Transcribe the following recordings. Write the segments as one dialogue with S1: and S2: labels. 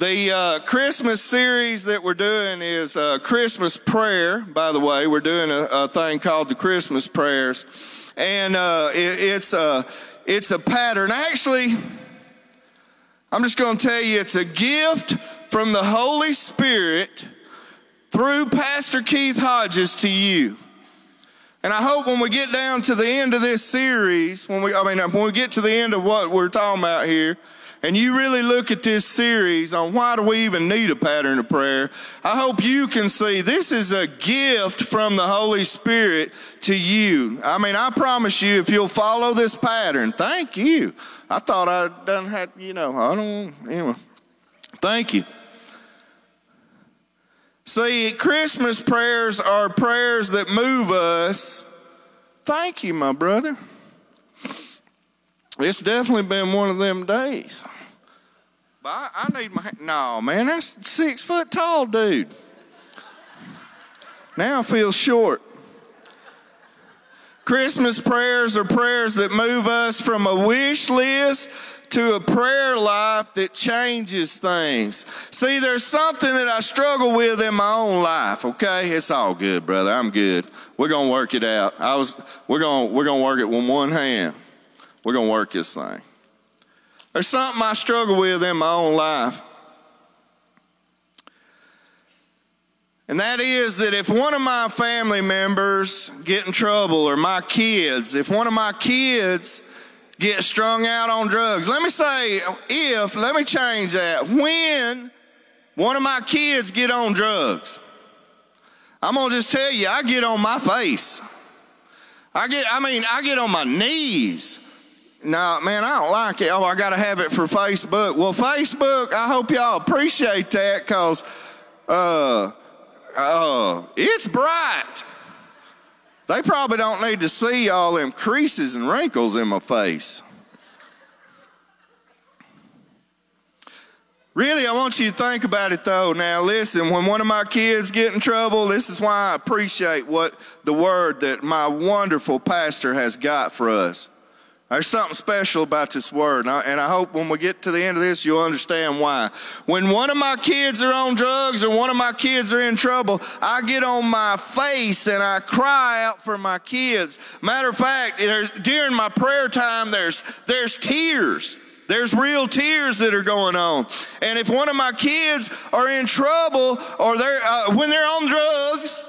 S1: The uh, Christmas series that we're doing is uh, Christmas prayer. By the way, we're doing a, a thing called the Christmas prayers, and uh, it, it's a it's a pattern. Actually, I'm just going to tell you, it's a gift from the Holy Spirit through Pastor Keith Hodges to you. And I hope when we get down to the end of this series, when we, I mean, when we get to the end of what we're talking about here, and you really look at this series on why do we even need a pattern of prayer, I hope you can see this is a gift from the Holy Spirit to you. I mean, I promise you, if you'll follow this pattern, thank you. I thought I done had, you know, I don't, anyway. Thank you. See, Christmas prayers are prayers that move us. Thank you, my brother. It's definitely been one of them days. But I, I need my. No, man, that's six foot tall, dude. Now I feel short. Christmas prayers are prayers that move us from a wish list to a prayer life that changes things. See, there's something that I struggle with in my own life, okay? It's all good, brother. I'm good. We're going to work it out. I was we're going to we're going to work it with one hand. We're going to work this thing. There's something I struggle with in my own life. And that is that if one of my family members get in trouble or my kids, if one of my kids get strung out on drugs. Let me say, if, let me change that. When one of my kids get on drugs, I'm gonna just tell you, I get on my face. I get, I mean, I get on my knees. No, man, I don't like it. Oh, I got to have it for Facebook. Well, Facebook, I hope y'all appreciate that because uh, uh, it's bright. They probably don't need to see all them creases and wrinkles in my face. Really, I want you to think about it though. Now, listen, when one of my kids get in trouble, this is why I appreciate what the word that my wonderful pastor has got for us. There's something special about this word, and I, and I, hope when we get to the end of this, you'll understand why. When one of my kids are on drugs or one of my kids are in trouble, I get on my face and I cry out for my kids. Matter of fact, during my prayer time, there's, there's tears. There's real tears that are going on. And if one of my kids are in trouble or they're, uh, when they're on drugs,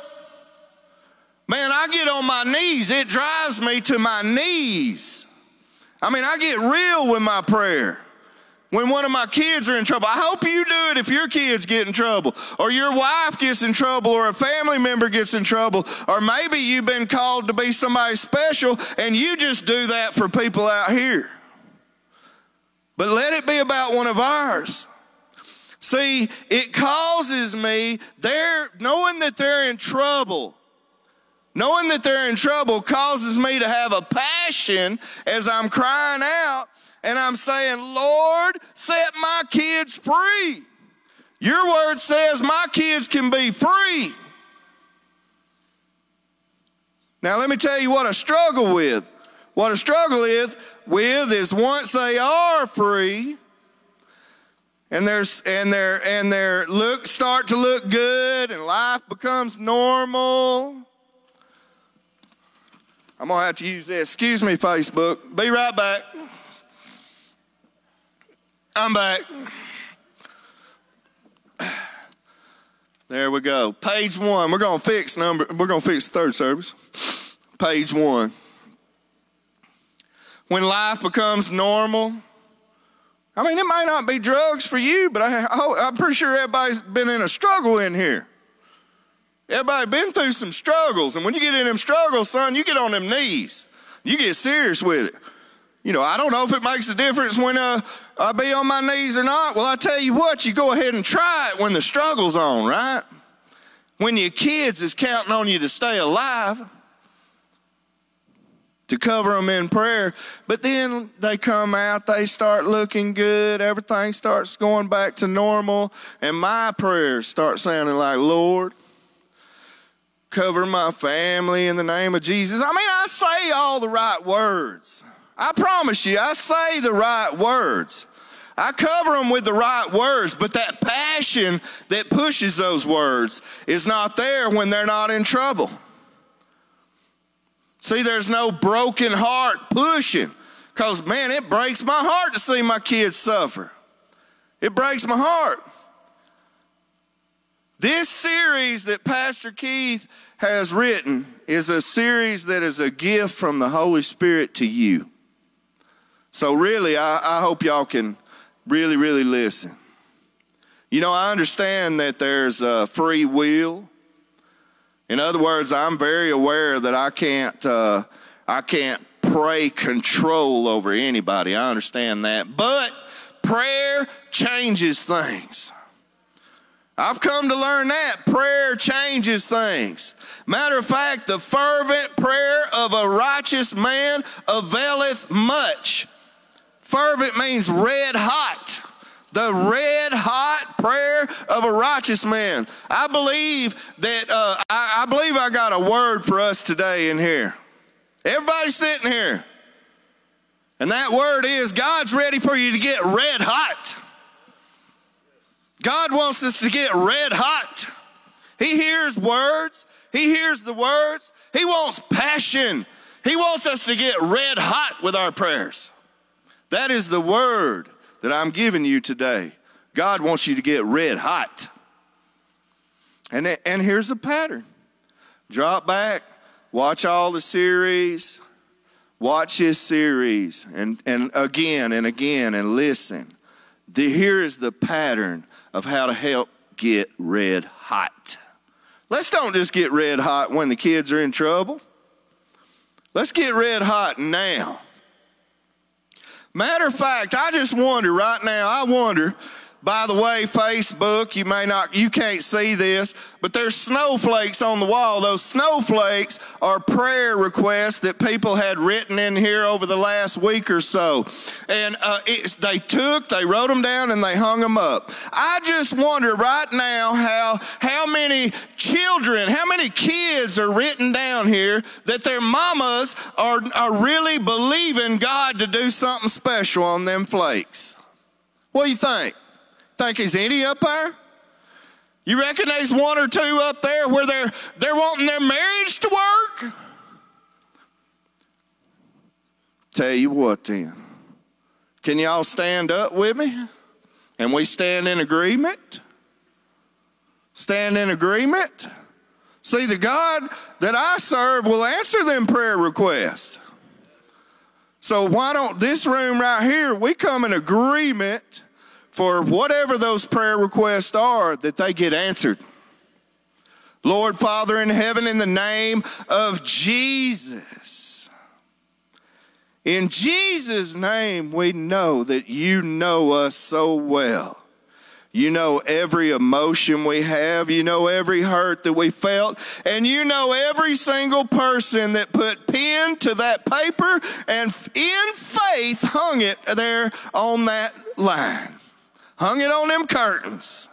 S1: man, I get on my knees. It drives me to my knees. I mean, I get real with my prayer. When one of my kids are in trouble, I hope you do it if your kids get in trouble, or your wife gets in trouble, or a family member gets in trouble, or maybe you've been called to be somebody special and you just do that for people out here. But let it be about one of ours. See, it causes me, they're knowing that they're in trouble Knowing that they're in trouble causes me to have a passion as I'm crying out and I'm saying, Lord, set my kids free. Your word says my kids can be free. Now, let me tell you what I struggle with. What I struggle with, with is once they are free, and there's and their and their look start to look good and life becomes normal I'm going to have to use this. Excuse me, Facebook. Be right back. I'm back. There we go. Page one. We're going to fix number. We're to fix the third service. Page one. When life becomes normal. I mean, it might not be drugs for you, but I, I'm pretty sure everybody's been in a struggle in here. Everybody been through some struggles, and when you get in them struggles, son, you get on them knees. You get serious with it. You know, I don't know if it makes a difference when uh, I be on my knees or not. Well, I tell you what, you go ahead and try it when the struggle's on, right? When your kids is counting on you to stay alive, to cover them in prayer. But then they come out, they start looking good, everything starts going back to normal, and my prayers start sounding like, Lord, cover my family in the name of Jesus. I mean, I say all the right words. I promise you, I say the right words. I cover them with the right words, but that passion that pushes those words is not there when they're not in trouble. See, there's no broken heart pushing because, man, it breaks my heart to see my kids suffer. It breaks my heart. This series that Pastor Keith has written is a series that is a gift from the Holy Spirit to you. So, really, I, I hope y'all can really, really listen. You know, I understand that there's a free will. In other words, I'm very aware that I can't, uh, I can't pray control over anybody. I understand that. But prayer changes things. I've come to learn that prayer changes things. Matter of fact, the fervent prayer of a righteous man availeth much. Fervent means red hot. The red hot prayer of a righteous man. I believe that, uh, I, I believe I got a word for us today in here. Everybody sitting here. And that word is God's ready for you to get red hot. God wants us to get red hot. He hears words, He hears the words, He wants passion. He wants us to get red hot with our prayers. That is the word that I'm giving you today. God wants you to get red hot. And, and here's the pattern drop back, watch all the series, watch his series, and, and again and again, and listen. The, here is the pattern of how to help get red hot. Let's don't just get red hot when the kids are in trouble. Let's get red hot now. Matter of fact, I just wonder right now, I wonder by the way, Facebook, you may not, you can't see this, but there's snowflakes on the wall. Those snowflakes are prayer requests that people had written in here over the last week or so. And uh, they took, they wrote them down, and they hung them up. I just wonder right now how, how many children, how many kids are written down here that their mamas are, are really believing God to do something special on them flakes. What do you think? Think he's any up there? You reckon there's one or two up there where they're they're wanting their marriage to work? Tell you what then. Can y'all stand up with me? And we stand in agreement? Stand in agreement? See, the God that I serve will answer them prayer requests. So why don't this room right here, we come in agreement for whatever those prayer requests are, that they get answered. Lord Father in heaven, in the name of Jesus. In Jesus' name, we know that you know us so well. You know every emotion we have. You know every hurt that we felt. And you know every single person that put pen to that paper and in faith hung it there on that line hung it on them curtains.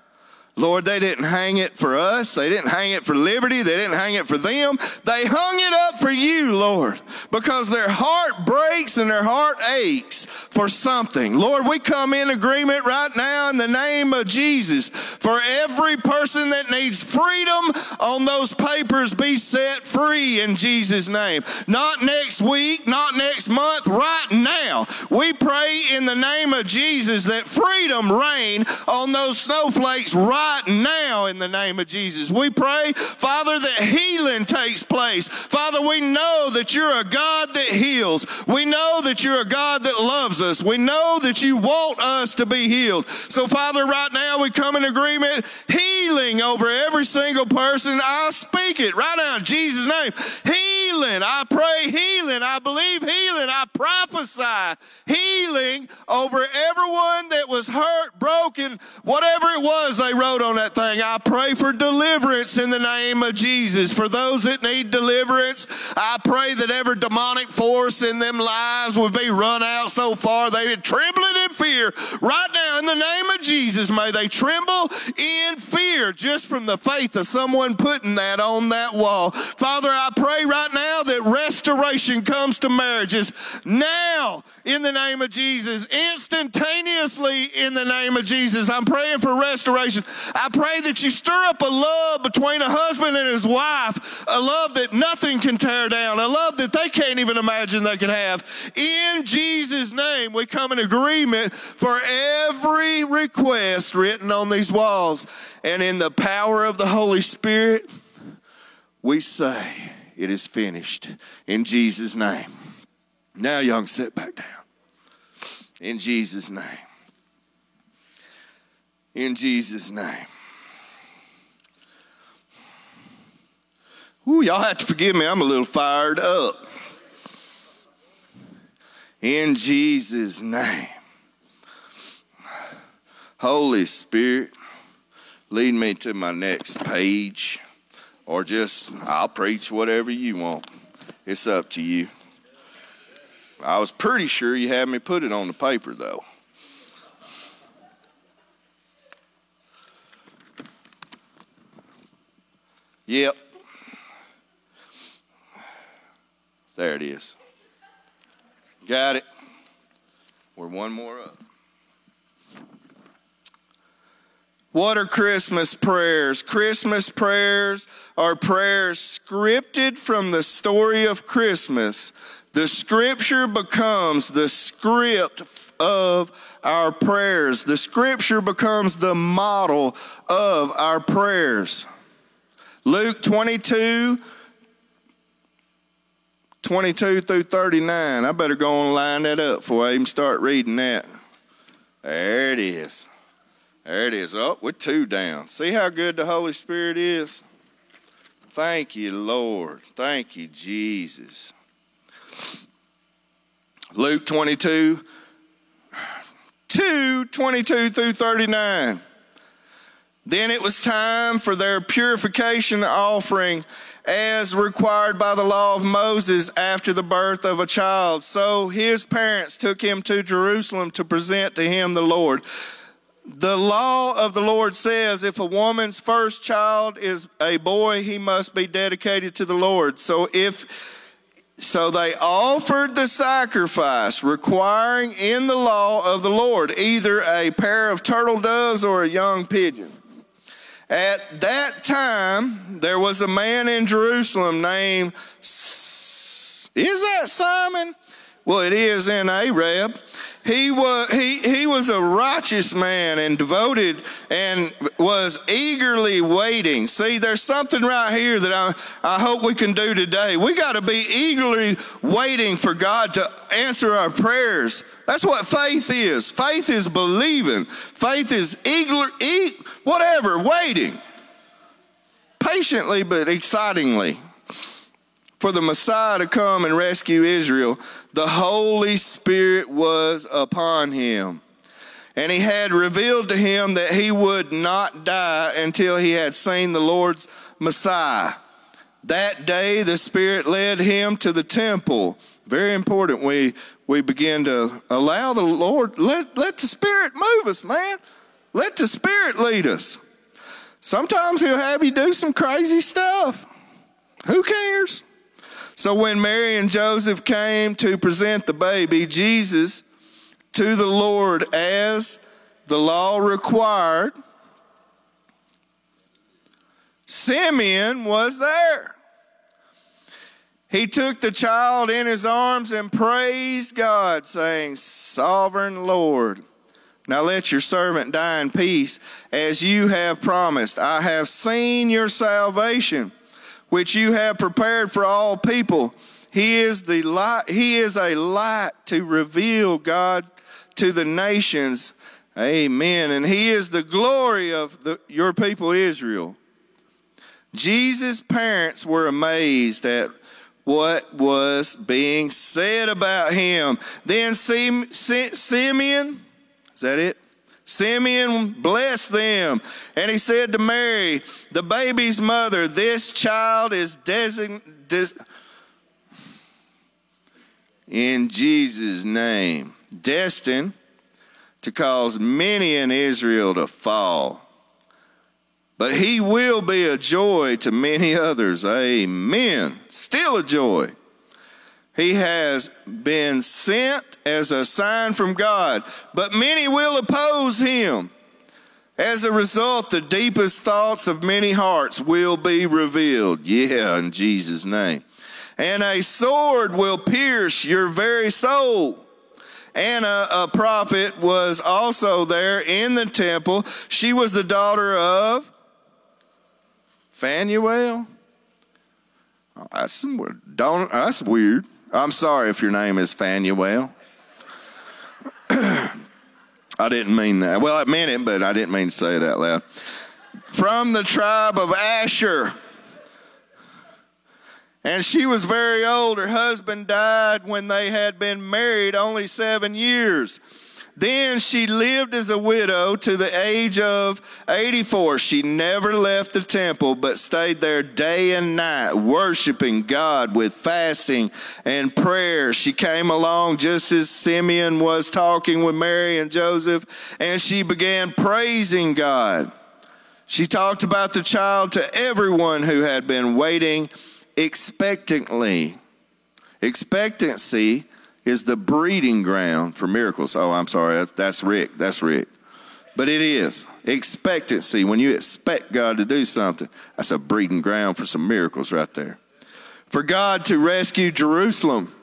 S1: Lord, they didn't hang it for us. They didn't hang it for liberty. They didn't hang it for them. They hung it up for you, Lord, because their heart breaks and their heart aches for something. Lord, we come in agreement right now in the name of Jesus for every person that needs freedom on those papers be set free in Jesus' name. Not next week, not next month, right now. We pray in the name of Jesus that freedom reign on those snowflakes right right now in the name of Jesus. We pray, Father, that healing takes place. Father, we know that you're a God that heals. We know that you're a God that loves us. We know that you want us to be healed. So, Father, right now we come in agreement, healing over every single person. I speak it right now in Jesus' name. Healing. I pray healing. I believe healing. I prophesy healing over everyone that was hurt, broken, whatever it was they wrote on that thing. I pray for deliverance in the name of Jesus. For those that need deliverance, I pray that every demonic force in them lives would be run out so far they would tremble in fear. Right now, in the name of Jesus, may they tremble in fear just from the faith of someone putting that on that wall. Father, I pray right now now that restoration comes to marriages. Now, in the name of Jesus, instantaneously in the name of Jesus, I'm praying for restoration. I pray that you stir up a love between a husband and his wife, a love that nothing can tear down, a love that they can't even imagine they could have. In Jesus' name, we come in agreement for every request written on these walls. And in the power of the Holy Spirit, we say, It is finished. In Jesus' name. Now, y'all can sit back down. In Jesus' name. In Jesus' name. Ooh, y'all have to forgive me. I'm a little fired up. In Jesus' name. Holy Spirit, lead me to my next page, or just I'll preach whatever you want. It's up to you. I was pretty sure you had me put it on the paper, though. Yep. There it is. Got it. We're one more up. What are Christmas prayers? Christmas prayers are prayers scripted from the story of Christmas. The scripture becomes the script of our prayers. The scripture becomes the model of our prayers. Luke 22, 22 through 39. I better go and line that up before I even start reading that. There it is. There it is. Oh, we're two down. See how good the Holy Spirit is? Thank you, Lord. Thank you, Jesus. Luke 22, 2, 22 through 39. Then it was time for their purification offering as required by the law of Moses after the birth of a child. So his parents took him to Jerusalem to present to him the Lord the law of the Lord says if a woman's first child is a boy, he must be dedicated to the Lord. So if so they offered the sacrifice requiring in the law of the Lord either a pair of turtle doves or a young pigeon. At that time, there was a man in Jerusalem named, is that Simon? Well, it is in Arab he was he he was a righteous man and devoted and was eagerly waiting. See there's something right here that i i hope we can do today. We got to be eagerly waiting for god to answer our prayers. That's what faith is. Faith is believing. Faith is eager whatever waiting. Patiently but excitingly for the Messiah to come and rescue Israel, the Holy Spirit was upon him. And he had revealed to him that he would not die until he had seen the Lord's Messiah. That day, the Spirit led him to the temple. Very important. We, we begin to allow the Lord, let, let the Spirit move us, man. Let the Spirit lead us. Sometimes He'll have you do some crazy stuff. Who cares? So when Mary and Joseph came to present the baby, Jesus, to the Lord as the law required, Simeon was there. He took the child in his arms and praised God, saying, Sovereign Lord, now let your servant die in peace, as you have promised. I have seen your salvation which you have prepared for all people. He is the light, he is a light to reveal God to the nations. Amen. And he is the glory of the, your people Israel. Jesus' parents were amazed at what was being said about him. Then Simeon, is that it? Simeon blessed them, and he said to Mary, the baby's mother, This child is designated des- in Jesus' name, destined to cause many in Israel to fall. but he will be a joy to many others. Amen. Still a joy. He has been sent as a sign from God, but many will oppose him. As a result, the deepest thoughts of many hearts will be revealed. Yeah, in Jesus' name. And a sword will pierce your very soul. Anna, a prophet, was also there in the temple. She was the daughter of Phanuel. Oh, that's, some, don't, that's weird. I'm sorry if your name is Phanuel. I didn't mean that. Well, I meant it, but I didn't mean to say it out loud. From the tribe of Asher. And she was very old. Her husband died when they had been married only seven years. Then she lived as a widow to the age of 84. She never left the temple, but stayed there day and night, worshiping God with fasting and prayer. She came along just as Simeon was talking with Mary and Joseph, and she began praising God. She talked about the child to everyone who had been waiting expectantly. Expectancy is the breeding ground for miracles. Oh, I'm sorry, that's, that's Rick. That's Rick. But it is expectancy. When you expect God to do something, that's a breeding ground for some miracles right there. For God to rescue Jerusalem.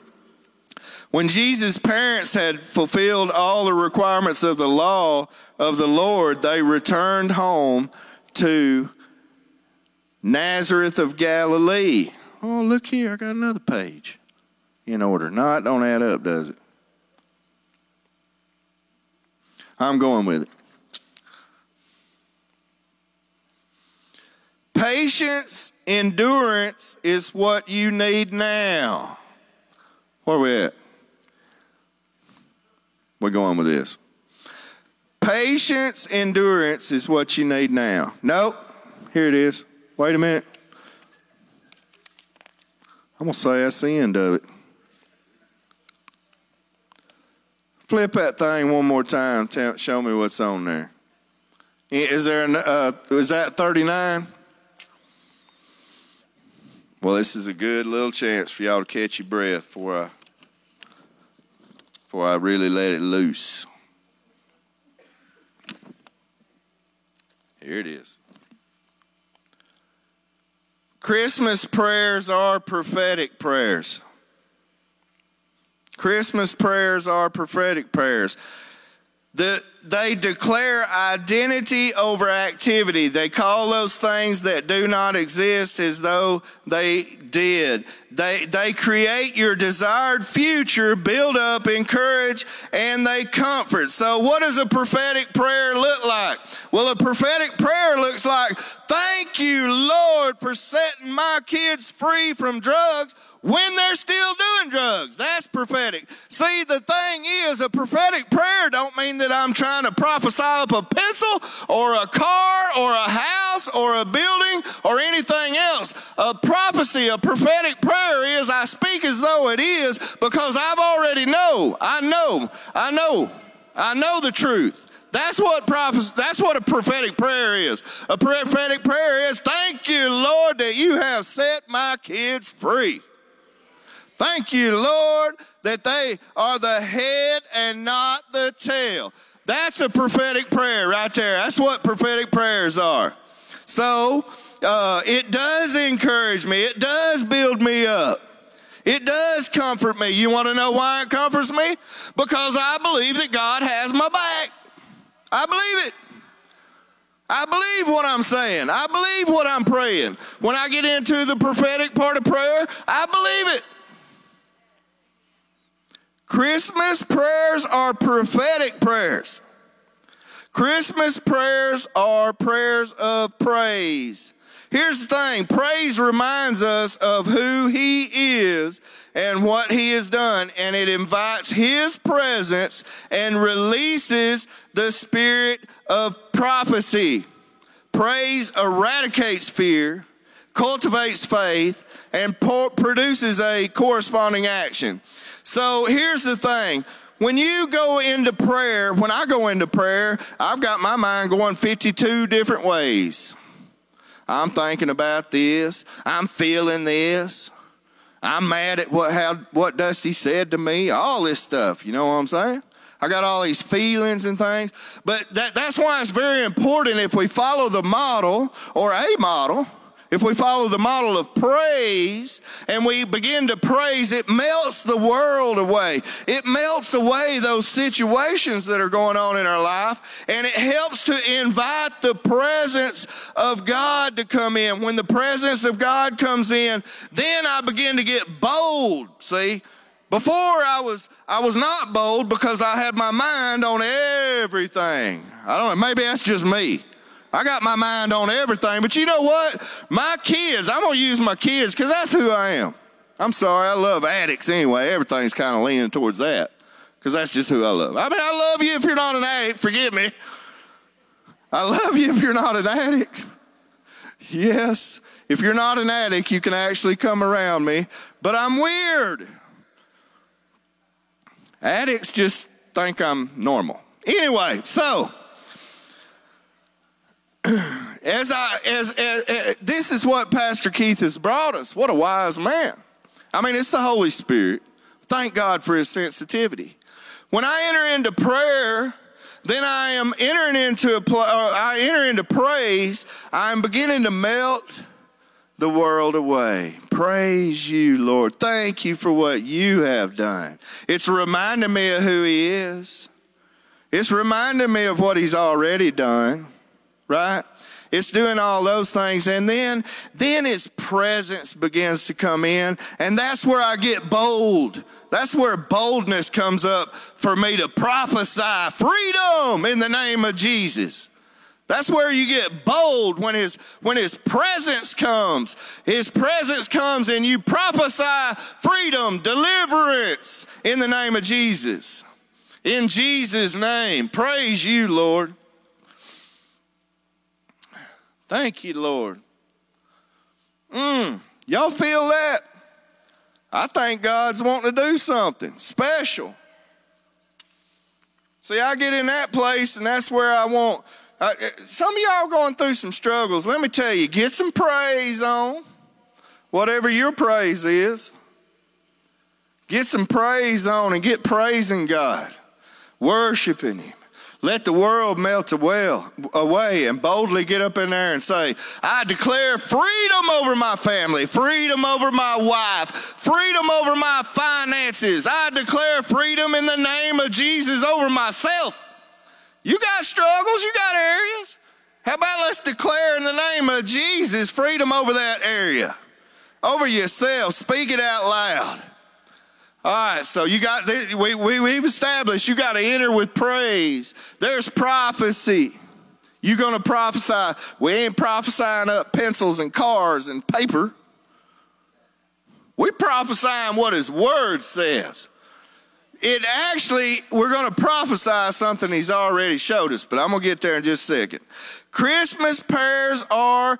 S1: When Jesus' parents had fulfilled all the requirements of the law of the Lord, they returned home to Nazareth of Galilee. Oh, look here, I got another page in order. No, it don't add up, does it? I'm going with it. Patience, endurance is what you need now. Where we at? We're going with this. Patience, endurance is what you need now. Nope. Here it is. Wait a minute. I'm going to say that's the end of it. Flip that thing one more time. Tell, show me what's on there. Is there an, uh, is that 39? Well, this is a good little chance for y'all to catch your breath before I, before I really let it loose. Here it is. Christmas prayers are prophetic prayers. Christmas prayers are prophetic prayers. The, they declare identity over activity. They call those things that do not exist as though they did. They, they create your desired future, build up, encourage, and they comfort. So, what does a prophetic prayer look like? Well, a prophetic prayer looks like, Thank you, Lord, for setting my kids free from drugs when they're still doing drugs. That's prophetic. See, the thing is, a prophetic prayer don't mean that I'm trying to prophesy up a pencil or a car or a house or a building or anything else. A prophecy, a prophetic prayer is I speak as though it is because I've already know. I know. I know. I know the truth. That's what prophecy, that's what a prophetic prayer is. A prophetic prayer is thank you, Lord, that you have set my kids free. Thank you, Lord, that they are the head and not the tail. That's a prophetic prayer right there. That's what prophetic prayers are. So uh, it does encourage me, it does build me up. It does comfort me. You want to know why it comforts me? Because I believe that God has my back. I believe it. I believe what I'm saying. I believe what I'm praying. When I get into the prophetic part of prayer, I believe it. Christmas prayers are prophetic prayers. Christmas prayers are prayers of praise. Here's the thing praise reminds us of who He is and what He has done, and it invites His presence and releases the spirit of prophecy. Praise eradicates fear, cultivates faith, and produces a corresponding action. So here's the thing. When you go into prayer, when I go into prayer, I've got my mind going 52 different ways. I'm thinking about this. I'm feeling this. I'm mad at what how what Dusty said to me. All this stuff. You know what I'm saying? I got all these feelings and things. But that, that's why it's very important if we follow the model or a model if we follow the model of praise and we begin to praise, it melts the world away. It melts away those situations that are going on in our life and it helps to invite the presence of God to come in. When the presence of God comes in, then I begin to get bold. See? Before I was I was not bold because I had my mind on everything. I don't know, maybe that's just me. I got my mind on everything. But you know what? My kids, I'm going to use my kids because that's who I am. I'm sorry, I love addicts anyway. Everything's kind of leaning towards that because that's just who I love. I mean, I love you if you're not an addict. Forgive me. I love you if you're not an addict. Yes, if you're not an addict, you can actually come around me. But I'm weird. Addicts just think I'm normal. Anyway, so as I as, as, as, this is what Pastor Keith has brought us. What a wise man. I mean, it's the Holy Spirit. Thank God for his sensitivity. When I enter into prayer, then I am entering into a uh, I enter into praise. I am beginning to melt the world away. Praise you, Lord. Thank you for what you have done. It's reminding me of who he is. It's reminding me of what he's already done right? It's doing all those things. And then, then his presence begins to come in. And that's where I get bold. That's where boldness comes up for me to prophesy freedom in the name of Jesus. That's where you get bold when his, when his presence comes. His presence comes and you prophesy freedom, deliverance in the name of Jesus. In Jesus' name. Praise you, Lord. Thank you, Lord. Mm, y'all feel that? I think God's wanting to do something special. See, I get in that place, and that's where I want. Uh, some of y'all going through some struggles. Let me tell you, get some praise on, whatever your praise is. Get some praise on and get praising God, worshiping Him. Let the world melt away and boldly get up in there and say, I declare freedom over my family, freedom over my wife, freedom over my finances. I declare freedom in the name of Jesus over myself. You got struggles, you got areas. How about let's declare in the name of Jesus freedom over that area, over yourself. Speak it out loud. All right, so you got we, we we've established you got to enter with praise. There's prophecy. You're gonna prophesy. We ain't prophesying up pencils and cars and paper. We prophesying what His Word says. It actually, we're going to prophesy something He's already showed us, but I'm going to get there in just a second. Christmas prayers are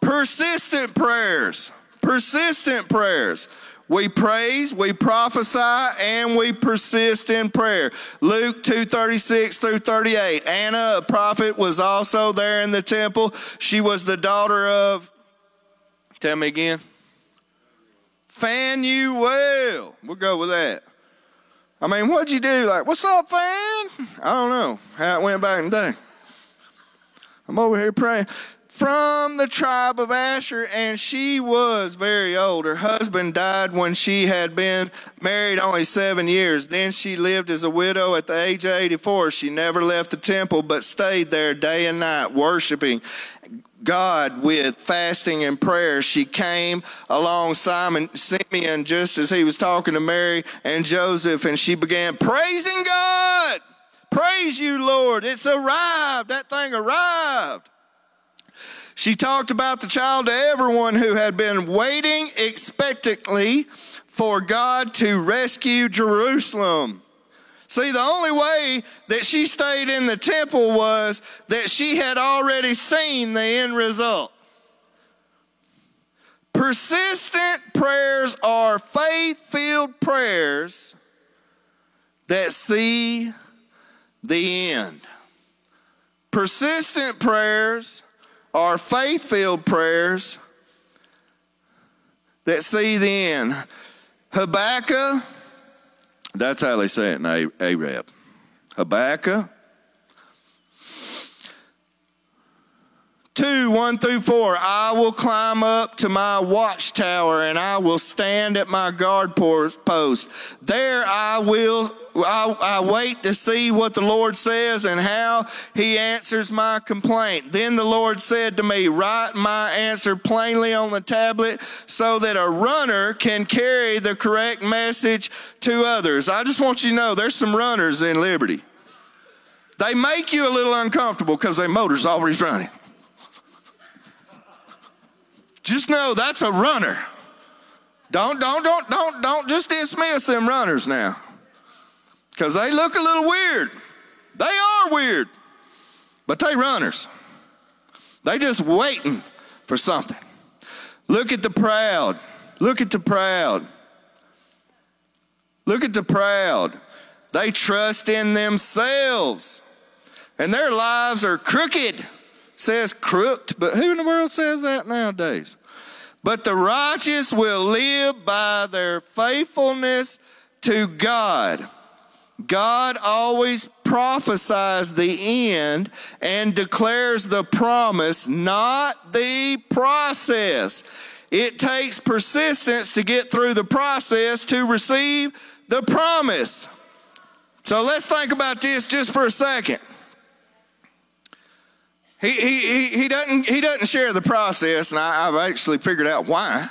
S1: persistent prayers. Persistent prayers. We praise, we prophesy, and we persist in prayer. Luke 2:36 through 38. Anna, a prophet, was also there in the temple. She was the daughter of Tell me again. Phanuel. We'll go with that. I mean, what'd you do? Like, what's up, Fan? I don't know how it went back in the day. I'm over here praying from the tribe of Asher, and she was very old. Her husband died when she had been married only seven years. Then she lived as a widow at the age of 84. She never left the temple, but stayed there day and night, worshiping God with fasting and prayer. She came along Simon Simeon just as he was talking to Mary and Joseph, and she began praising God. Praise you, Lord. It's arrived. That thing arrived. She talked about the child to everyone who had been waiting expectantly for God to rescue Jerusalem. See, the only way that she stayed in the temple was that she had already seen the end result. Persistent prayers are faith filled prayers that see the end. Persistent prayers are faith filled prayers that see the end. Habakkuk, that's how they say it in Arab. Habakkuk 2 1 through 4 I will climb up to my watchtower and I will stand at my guard post. There I will. I, I wait to see what the Lord says and how he answers my complaint. Then the Lord said to me, Write my answer plainly on the tablet so that a runner can carry the correct message to others. I just want you to know there's some runners in Liberty. They make you a little uncomfortable because their motor's always running. Just know that's a runner. Don't, don't, don't, don't, don't just dismiss them runners now. Because they look a little weird. They are weird. But they runners. They just waiting for something. Look at the proud. Look at the proud. Look at the proud. They trust in themselves. And their lives are crooked says crooked, but who in the world says that nowadays? But the righteous will live by their faithfulness to God. God always prophesies the end and declares the promise, not the process. It takes persistence to get through the process to receive the promise. So let's think about this just for a second. He, he, he, doesn't, he doesn't share the process, and I, I've actually figured out why.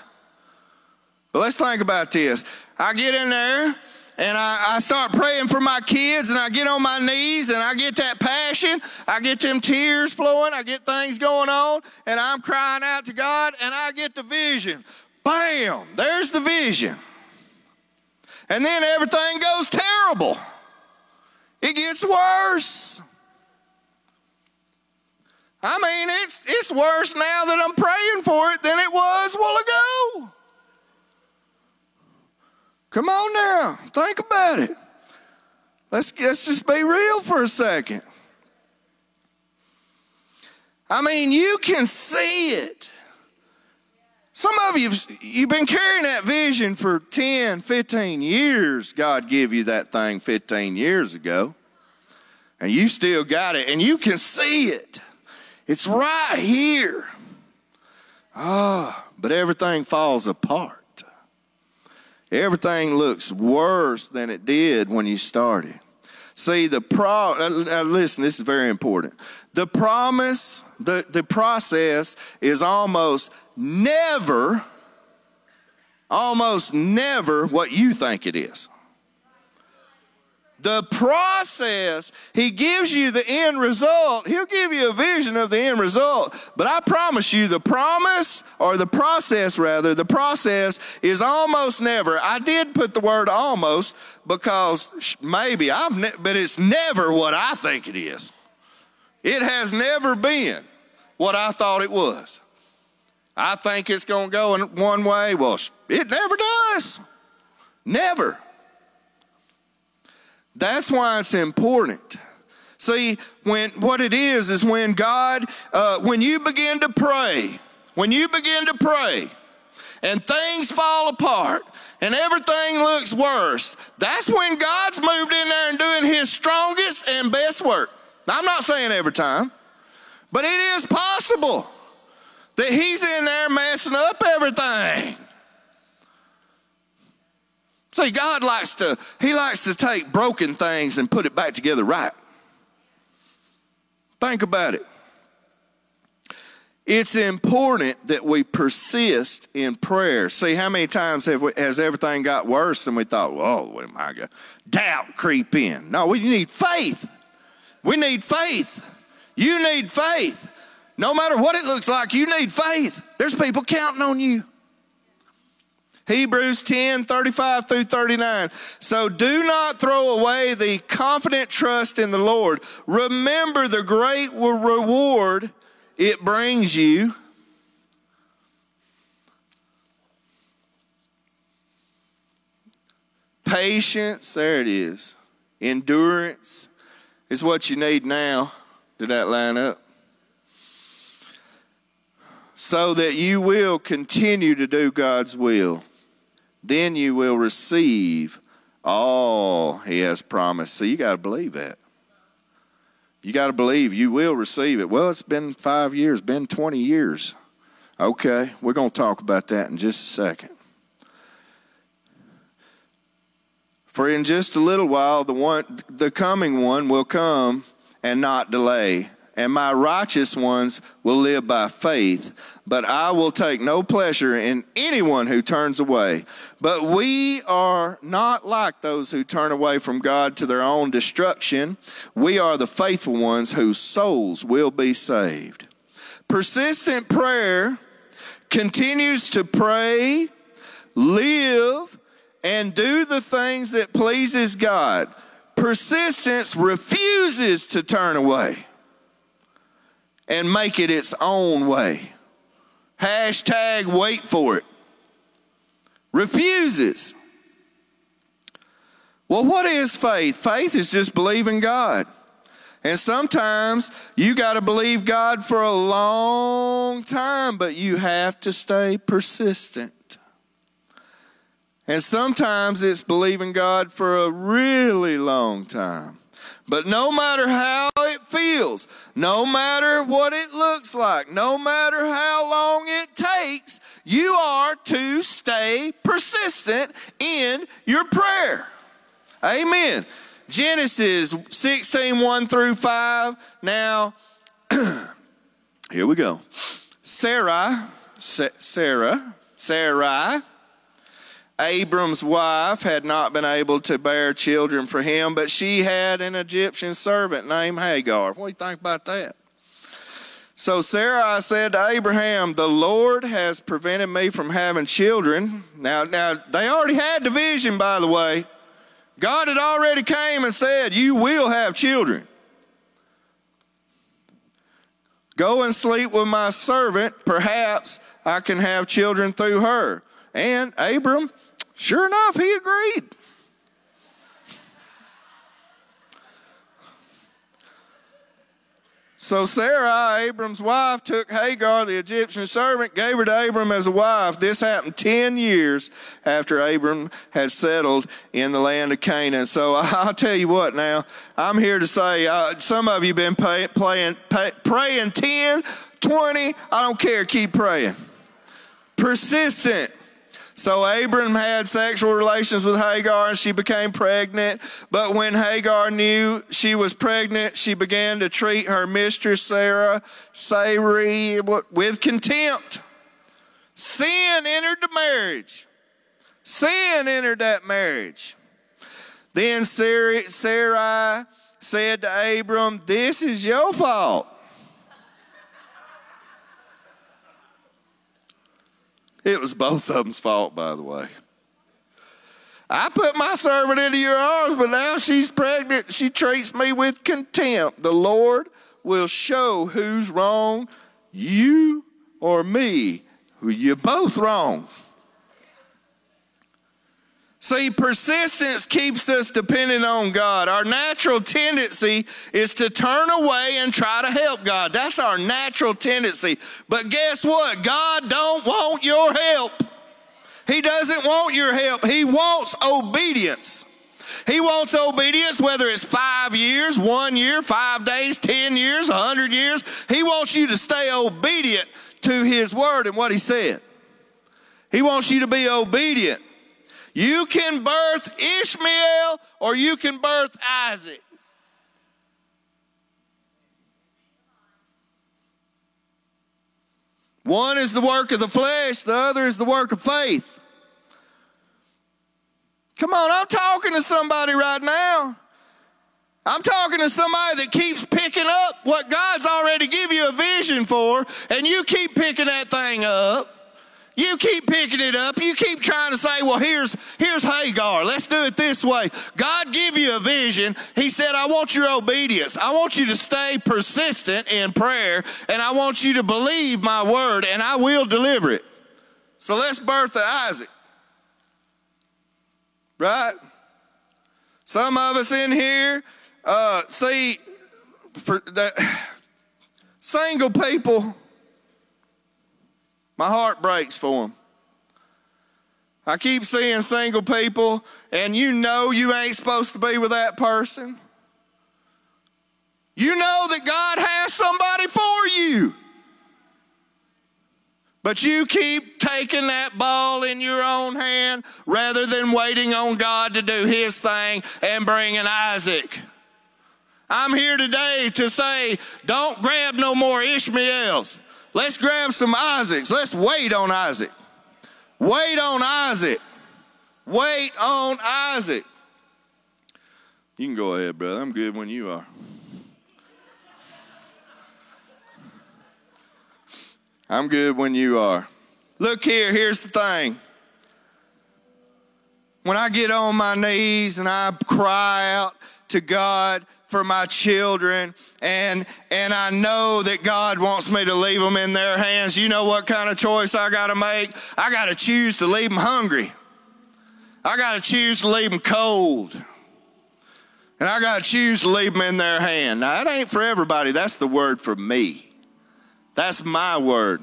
S1: But let's think about this. I get in there and I, I, start praying for my kids and I get on my knees and I get that passion. I get them tears flowing. I get things going on and I'm crying out to God and I get the vision. Bam! There's the vision. And then everything goes terrible. It gets worse. I mean, it's, it's worse now that I'm praying for it than it was a while ago. Come on now, think about it. Let's, let's just be real for a second. I mean, you can see it. Some of you, you've been carrying that vision for 10, 15 years. God gave you that thing 15 years ago. And you still got it, and you can see it. It's right here. Ah, but everything falls apart. Everything looks worse than it did when you started. See, the pro, uh, uh, listen, this is very important. The promise, the, the process is almost never, almost never what you think it is. The process, he gives you the end result. He'll give you a vision of the end result. But I promise you, the promise, or the process rather, the process is almost never. I did put the word almost because maybe I've, ne- but it's never what I think it is. It has never been what I thought it was. I think it's going to go in one way. Well, it never does. Never. That's why it's important. See, when what it is is when God, uh, when you begin to pray, when you begin to pray, and things fall apart and everything looks worse, that's when God's moved in there and doing His strongest and best work. I'm not saying every time, but it is possible that He's in there messing up everything. See, God likes to, He likes to take broken things and put it back together right. Think about it. It's important that we persist in prayer. See, how many times have we, has everything got worse and we thought, well, oh my God, doubt creep in. No, we need faith. We need faith. You need faith. No matter what it looks like, you need faith. There's people counting on you. Hebrews 10 35 through 39. So do not throw away the confident trust in the Lord. Remember the great reward it brings you. Patience, there it is. Endurance is what you need now. Did that line up? so that you will continue to do God's will. Then you will receive all He has promised. So you got to believe that. You got to believe you will receive it. Well, it's been five years, been 20 years. Okay, we're going to talk about that in just a second. For in just a little while, the one, the coming one will come and not delay and my righteous ones will live by faith. But I will take no pleasure in anyone who turns away. But we are not like those who turn away from God to their own destruction. We are the faithful ones whose souls will be saved. Persistent prayer continues to pray, live, and do the things that pleases God. Persistence refuses to turn away and make it its own way. Hashtag wait for it. Refuses. Well, what is faith? Faith is just believing God. And sometimes you got to believe God for a long time, but you have to stay persistent. And sometimes it's believing God for a really long time. But no matter how it feels, no matter what it looks like, no matter how long it takes, you are to stay persistent in your prayer. Amen. Genesis 16, 1 through 5. Now, here we go. Sarah, Sarah, Sarah, Abram's wife had not been able to bear children for him, but she had an Egyptian servant named Hagar. What do you think about that? So Sarai said to Abraham, The Lord has prevented me from having children. Now, now they already had the vision, by the way. God had already came and said, You will have children. Go and sleep with my servant. Perhaps I can have children through her. And Abram Sure enough, he agreed. So Sarah, Abram's wife, took Hagar, the Egyptian servant, gave her to Abram as a wife. This happened 10 years after Abram had settled in the land of Canaan. So I'll tell you what now, I'm here to say uh, some of you been pay, playing, pay, praying 10, 20, I don't care, keep praying. Persistent. So Abram had sexual relations with Hagar and she became pregnant. But when Hagar knew she was pregnant, she began to treat her mistress Sarah, Sarai, with contempt. Sin entered the marriage. Sin entered that marriage. Then Sarai said to Abram, This is your fault. It was both of them's fault, by the way. I put my servant into your arms, but now she's pregnant. She treats me with contempt. The Lord will show who's wrong, you or me. You're both wrong. See, persistence keeps us dependent on God. Our natural tendency is to turn away and try to help God. That's our natural tendency. But guess what? God don't want your help. He doesn't want your help. He wants obedience. He wants obedience, whether it's five years, one year, five days, ten years, a hundred years. He wants you to stay obedient to His word and what He said. He wants you to be obedient. You can birth Ishmael or you can birth Isaac. One is the work of the flesh, the other is the work of faith. Come on, I'm talking to somebody right now. I'm talking to somebody that keeps picking up what God's already give you a vision for, and you keep picking that thing up. You keep picking it up. You keep trying to say, well, here's, here's Hagar. Let's do it this way. God give you a vision. He said, I want your obedience. I want you to stay persistent in prayer, and I want you to believe my word, and I will deliver it. So let's birth Isaac. Right? Some of us in here, uh, see, for that single people My heart breaks for them. I keep seeing single people, and you know you ain't supposed to be with that person. You know that God has somebody for you. But you keep taking that ball in your own hand rather than waiting on God to do His thing and bringing Isaac. I'm here today to say, don't grab no more Ishmaels. Let's grab some Isaacs. Let's wait on Isaac. Wait on Isaac. Wait on Isaac. You can go ahead, brother. I'm good when you are. I'm good when you are. Look here, here's the thing. When I get on my knees and I cry out to God for my children and and I know that God wants me to leave them in their hands, you know what kind of choice I got to make? I got to choose to leave them hungry. I got to choose to leave them cold. And I got to choose to leave them in their hand. Now, that ain't for everybody. That's the word for me. That's my word.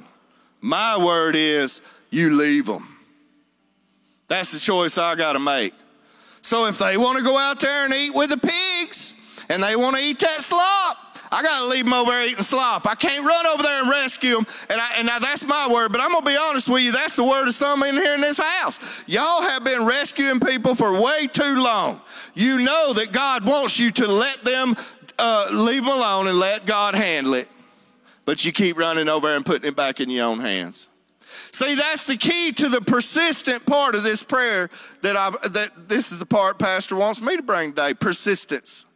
S1: My word is you leave them. That's the choice I got to make. So if they want to go out there and eat with the pigs and they want to eat that slop, I got to leave them over there eating slop. I can't run over there and rescue them. And, I, and now that's my word, but I'm going to be honest with you. That's the word of some in here in this house. Y'all have been rescuing people for way too long. You know that God wants you to let them uh, leave them alone and let God handle it but you keep running over and putting it back in your own hands. See, that's the key to the persistent part of this prayer that I that this is the part Pastor wants me to bring today. Persistence.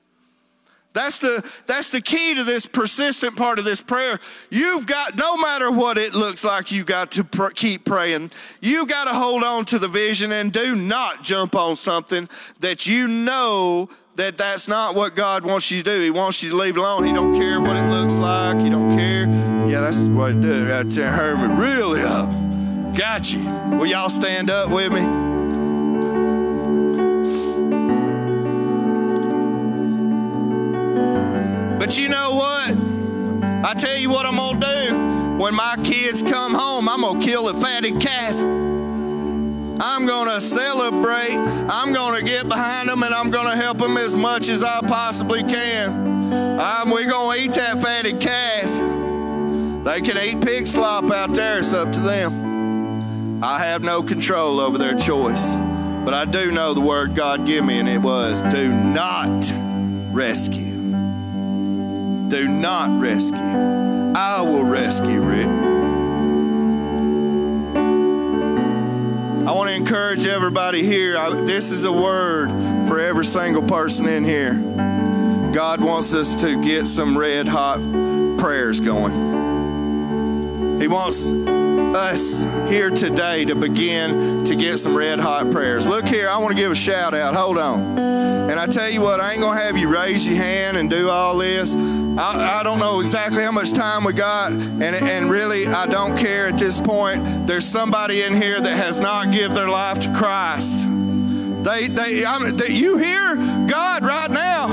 S1: That's the that's the key to this persistent part of this prayer. You've got no matter what it looks like, you got to pr- keep praying. You got to hold on to the vision and do not jump on something that you know that that's not what God wants you to do. He wants you to leave alone. He don't care what it looks like. He don't care. Yeah, that's what it do there. Hurt me really up. Got you. Will y'all stand up with me? But you know what? I tell you what I'm gonna do. When my kids come home, I'm gonna kill a fatted calf. I'm going to celebrate. I'm going to get behind them and I'm going to help them as much as I possibly can. Um, we're going to eat that fatted calf. They can eat pig slop out there. It's up to them. I have no control over their choice. But I do know the word God gave me, and it was do not rescue. Do not rescue. I will rescue, Rick. I want to encourage everybody here. I, this is a word for every single person in here. God wants us to get some red hot prayers going. He wants us here today to begin to get some red hot prayers. Look here, I want to give a shout out. Hold on. And I tell you what, I ain't going to have you raise your hand and do all this. I, I, don't know exactly how much time we got, and, and really, I don't care at this point. There's somebody in here that has not give their life to Christ. They, they, I they, you hear God right now.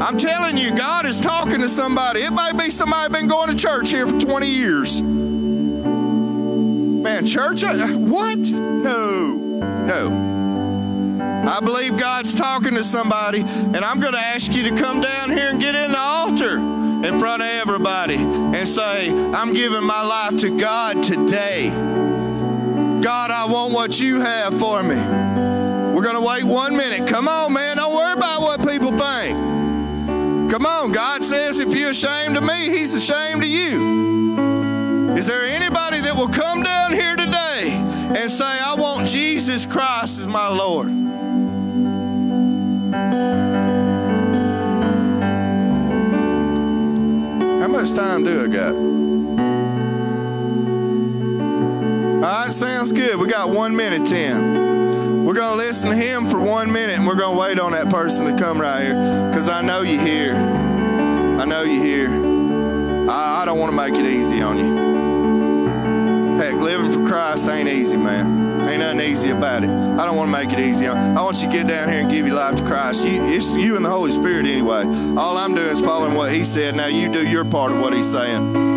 S1: I'm telling you, God is talking to somebody. It might be somebody been going to church here for 20 years. Man, church? Uh, what? No, no. I believe God's talking to somebody, and I'm going to ask you to come down here and get in the altar in front of everybody and say, I'm giving my life to God today. God, I want what you have for me. We're going to wait one minute. Come on, man. Don't worry about what people think. Come on. God says if you're ashamed of me, He's ashamed of you. Is there anybody that will come down here today and say, I want Jesus Christ as my Lord? Much time do I got? All right, sounds good. We got one minute, Tim. We're going to listen to him for one minute and we're going to wait on that person to come right here because I know you're here. I know you're here. I, I don't want to make it easy on you. Heck, living for Christ ain't easy, man. Ain't nothing easy about it. I don't want to make it easy. I want you to get down here and give your life to Christ. You, it's you and the Holy Spirit anyway. All I'm doing is following what He said. Now you do your part of what He's saying.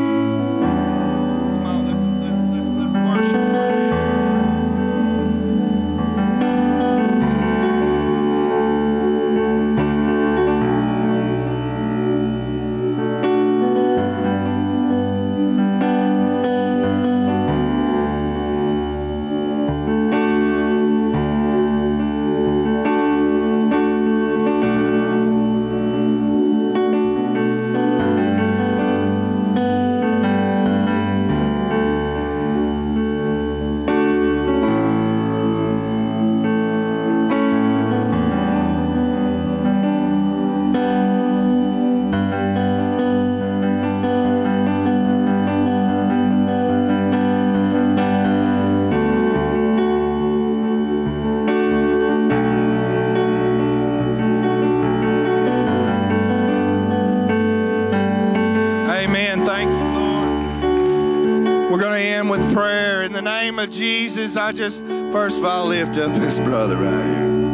S1: Jesus, I just, first of all, lift up this brother right here.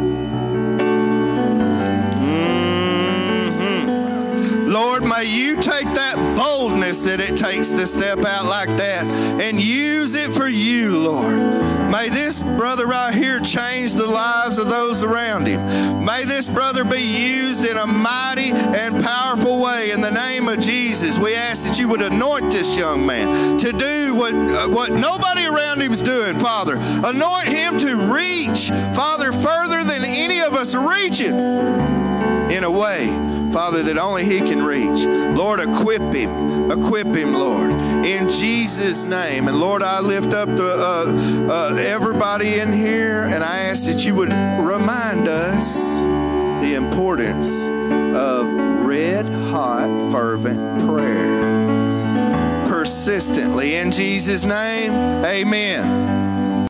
S1: May you take that boldness that it takes to step out like that and use it for you, Lord. May this brother right here change the lives of those around him. May this brother be used in a mighty and powerful way in the name of Jesus. We ask that you would anoint this young man to do what, uh, what nobody around him is doing, Father. Anoint him to reach, Father, further than any of us reaching in a way, Father, that only He can reach. Lord, equip Him. Equip Him, Lord, in Jesus' name. And Lord, I lift up the, uh, uh, everybody in here and I ask that you would remind us the importance of red hot, fervent prayer. Persistently. In Jesus' name, amen.